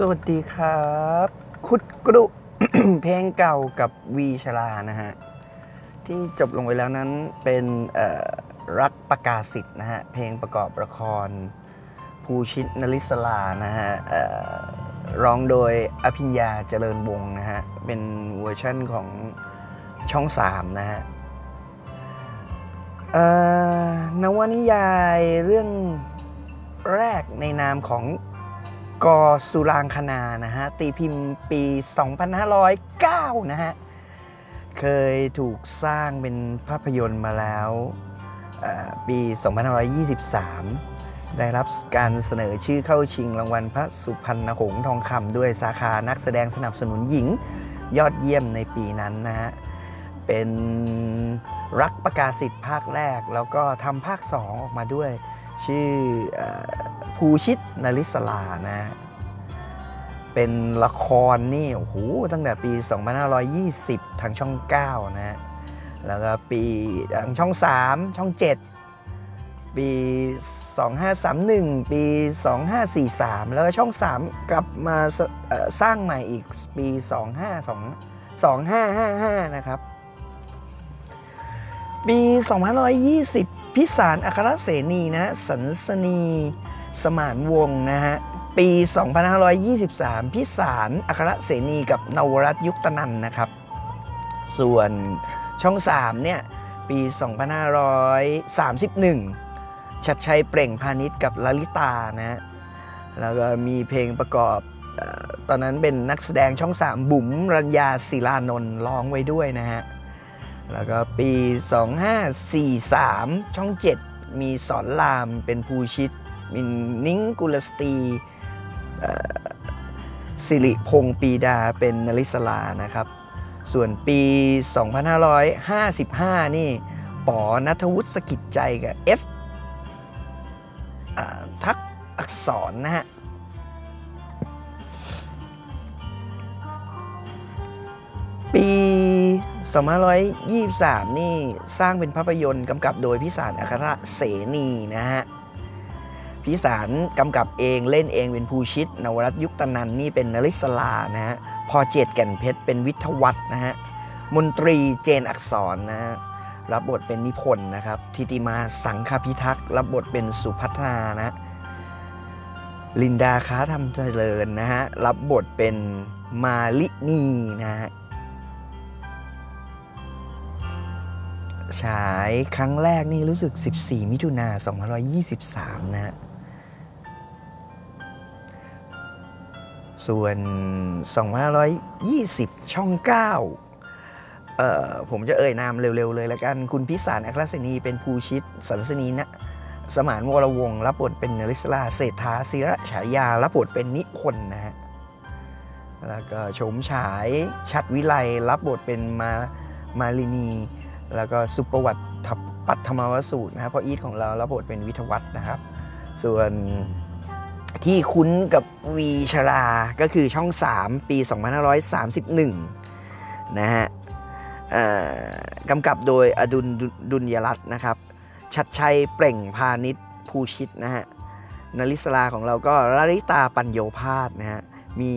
สวัสดีครับ คุดกรุ เพลงเก่ากับวีชลานะฮะ ที่จบลงไปแล้วนั้นเป็นรักประกาศสิทธ์นะฮะ เพลงประกอบละคร ภูชิตนลิศลานะฮะร้องโดยอภิญญาเจริญวงนะฮะ เป็นเวอร์ชั่นของช่อง3นะฮะนวนิยายเรื่องแรกในนามของ กอสุรางคณานะฮะ ตีพิมพ์ปี 2509 นะฮะ เคยถูกสร้างเป็นภาพยนตร์มาแล้วเอ่อปี 2523 ได้รับการเสนอชื่อเข้าชิงรางวัลพระสุพรรณหงส์ทองคำด้วยสาขานักแสดงสนับสนุนหญิงยอดเยี่ยมในปีนั้นนะฮะ เป็นรักประกาศสิทธิ์ภาคแรก แล้วก็ทำภาค 2 ออกมาด้วย ชื่ออภูชิตนริศลานะเป็นละครนี่โอ้โหตั้งแต่ปี 2520 ทางช่อง 9 นะแล้วก็ปีทางช่อง 3 ช่อง 7 ปี 2531 ปี 2543 แล้วก็ช่อง 3 กลับมาสสร้างใหม่อีกปี 2552 2555 นะครับ ปี 2520 พิสารอัครเสนีนะสันสนีสมานวงนะฮะปี 2523 พิสารอัครเสนีกับนวรัตยุคตนันนะครับ ส่วนช่อง 3 เนี่ย ปี 2531 ชัดชัยเปล่งพาณิชย์กับลลิตานะฮะแล้วก็มีเพลงประกอบตอนนั้นเป็นนักแสดงช่อง 3 บุ๋มรัญญาศิลานนท์ร้องไว้ด้วยนะฮะ แล้วก็ปี 2543 ช่อง 7 มีสอนรามเป็นภูชิตมีนิ้งกุลสตีสิริพงษ์ปีดาเป็นนลิสลานะครับ ส่วนปี 2555 นี่ป๋อนัทวุฒิสกิจใจกับ F อ่าทักอักษรนะฮะปี 2523 นี่สร้างเป็นภาพยนตร์กำกับโดยพิสารอัครเสนีนะฮะพิสารกำกับเองเล่นเองเป็นภูชิต นวรัตยุคตนันนี่เป็นนริศลานะฮะพอเจตแก่นเพชรเป็นวิทวัฒน์นะฮะมนตรีเจนอักษรนะฮะรับบทเป็นนิพนธ์นะครับทิติมาสังคพิทักษ์รับบทเป็นสุพัฒนานะลินดาค้าทำเจริญนะฮะรับบทเป็นมาลินีนะฮะ ฉายครั้งแรกนี่รู้สึก 14 มิถุนา2523 นะฮะ ส่วน 2520 ช่อง 9 เอ่อ ผมจะเอ่ยนามเร็ว ๆ เลยละกัน คุณพิสารอัครศนีเป็นภูชิตสันสนีนะสมานวรวงรับบทเป็นนริศลาเศรษฐาศิระฉายารับบทเป็นนิพนนะฮะ แล้วก็โฉมฉายชัดวิไลรับบทเป็นมามาลินี แล้วก็สุประวัติทัพปัทมวสูตรนะครับเพราะอีทของเรารับบทเป็นวิทวัฒน์นะครับ ส่วนที่คุ้นกับวีชราก็คือช่อง 3 ปี 2531 นะฮะเอ่อกำกับโดยอดุลดุลยรัตน์นะครับ ชัดชัยเปล่งพาณิชภูชิตนะฮะนลิสลาของเราก็ลลิตาปัญโยพาสนะฮะ มี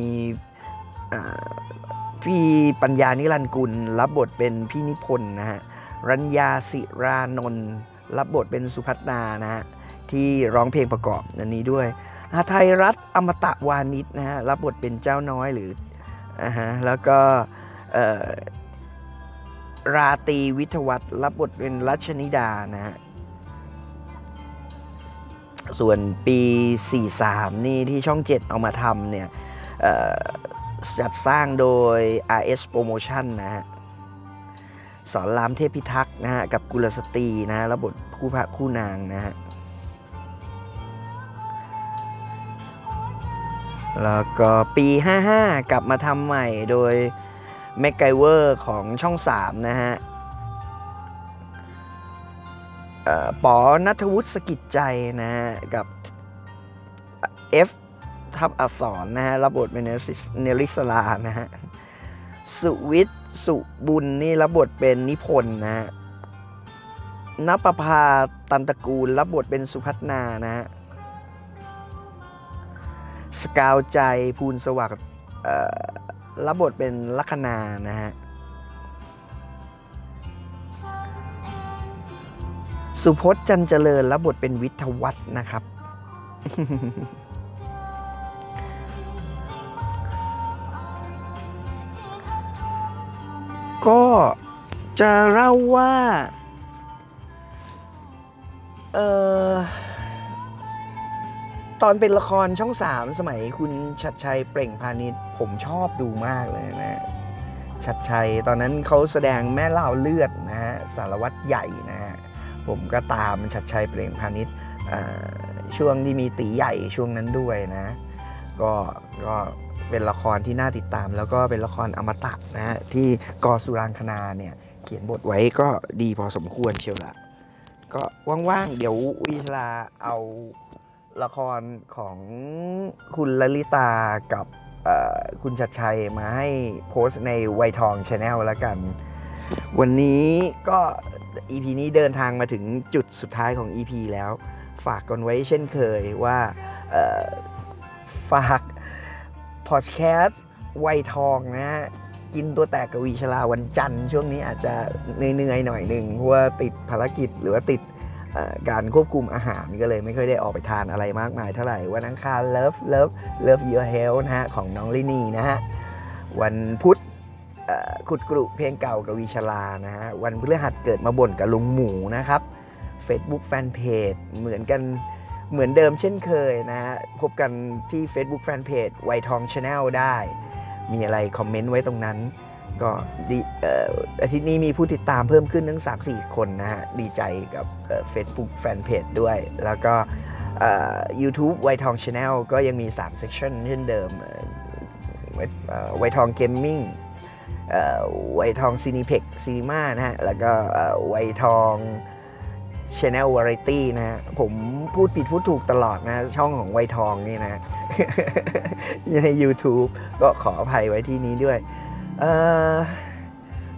พี่ปัญญานิรันกุลรับบทเป็นพี่นิพนธ์นะฮะ รัญญาศิรานนท์รับบทเป็นสุพัฒนานะฮะที่ร้องเพลงประกอบอันนี้ด้วยอาไทยรัฐอมตะวานิชนะฮะรับบทเป็นเจ้าน้อยหรืออ่าฮะแล้วก็ราตีวิทวัฒน์รับบทเป็นรัชนิดานะฮะส่วนปี 43 นี่ที่ช่อง 7 เอามาทำเนี่ยจัดสร้างโดย RS Promotion นะฮะ สอนรามเทพพิทักษ์นะฮะกับกุลสตรีนะฮะรับบทคู่พระคู่นางนะฮะแล้วก็ปี 55 กลับมาทำใหม่โดยแม็กไกเวอร์ของช่อง 3 นะฮะปอนัทวุฒิสกิจใจนะฮะกับ F ทับอักษรนะฮะรับบทเป็นเนลิสลานะฮะ สุวิทย์สุบุญนี่รับบทเป็นนิพนธ์นะฮะนปภาตันตระกูลรับบทเป็นสุพัฒนานะฮะสกาวใจภูลสวัสดิ์รับบทเป็นลัคนานะฮะสุพจน์จันเจริญรับบทเป็นวิทวัฒนะครับ ก็จะเล่าว่า เออตอนเป็นละครช่องสามสมัยคุณชัดชัยเปล่งพาณิชย์ผมชอบดูมากเลยนะ ชัดชัยตอนนั้นเขาแสดงแม่เล่าเลือดนะฮะสารวัตรใหญ่นะฮะผมก็ตามฉัตรชัยเปล่งพานิชช่วงที่มีตีใหญ่ช่วงนั้นด้วยนะ ก็ก็ เป็นละครที่น่าติดตาม แล้วก็เป็นละครอมตะนะฮะที่ก.สุรางคนางค์เนี่ยเขียนบทไว้ก็ดีพอสมควรเชียวละก็ว่างๆ เดี๋ยววีชราเอาละครของคุณลลิตากับคุณฉัตรชัยมาให้โพสต์ในไวท์ทองชาแนลแล้วกัน วันนี้ก็ EP นี้เดินทางมาถึงจุดสุดท้ายของ EP แล้ว ฝากกันไว้เช่นเคยว่าฝาก พอดแคสต์ไวทองนะฮะกินตัวแตกกวีชลาวันจันทร์ช่วงนี้อาจจะเหนื่อยๆหน่อยหนึ่งเพราะว่าติดภารกิจหรือว่าติดการควบคุมอาหารก็เลยไม่ค่อยได้ออกไปทานอะไรมากมายเท่าไหร่ วันอังคาร Love Love Love Your Health นะฮะของน้องลินีนะฮะวันพุธขุดกรุเพลงเก่ากับวีชลานะฮะวันพฤหัสเกิดมาบ่นกับลุงหมูนะครับ Facebook Fanpage เหมือนกัน เหมือนเดิมเช่นเคยนะฮะพบกันที่ Facebook Fanpage ไวทอง Channel ได้ มีอะไรคอมเมนต์ไว้ตรงนั้น ก็ดีเอ่ออาทิตย์นี้มีผู้ติดตามเพิ่มขึ้นทั้ง3-4 คนนะฮะ ดีใจกับเอ่อ Facebook Fanpage ด้วย แล้วก็ YouTube ไวทอง Channel ก็ยังมี3 section เช่นเดิมไวทอง Gaming ไวทอง Cineplex Cinema นะฮะ แล้วก็เอ่อไวทอง Channel Variety นะฮะผมพูดผิดพูดถูกตลอดนะ ช่องของไวทองนี่นะใน YouTube ก็ขออภัยไว้ที่นี้ด้วย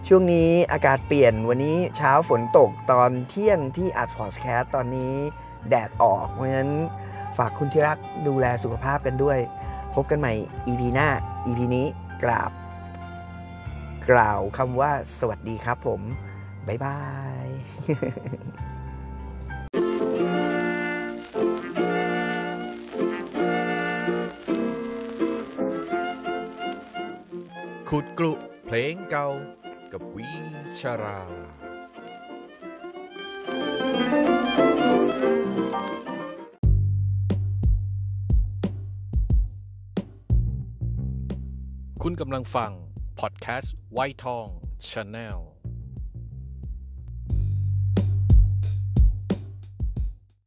ช่วงนี้อากาศเปลี่ยนวันนี้เช้าฝนตกตอนเที่ยงที่อัดพอดแคสต์ตอนนี้แดดออกเพราะฉะนั้นฝากคุณที่รักดูแลสุขภาพกันด้วย พบกันใหม่ EP หน้า EP นี้กราบ กล่าวคำว่าสวัสดีครับผม บ๊ายบาย ขุดกลุเพลงเก่ากับวิชรา คุณกำลังฟัง พอดแคสต์ไวทองชาแนล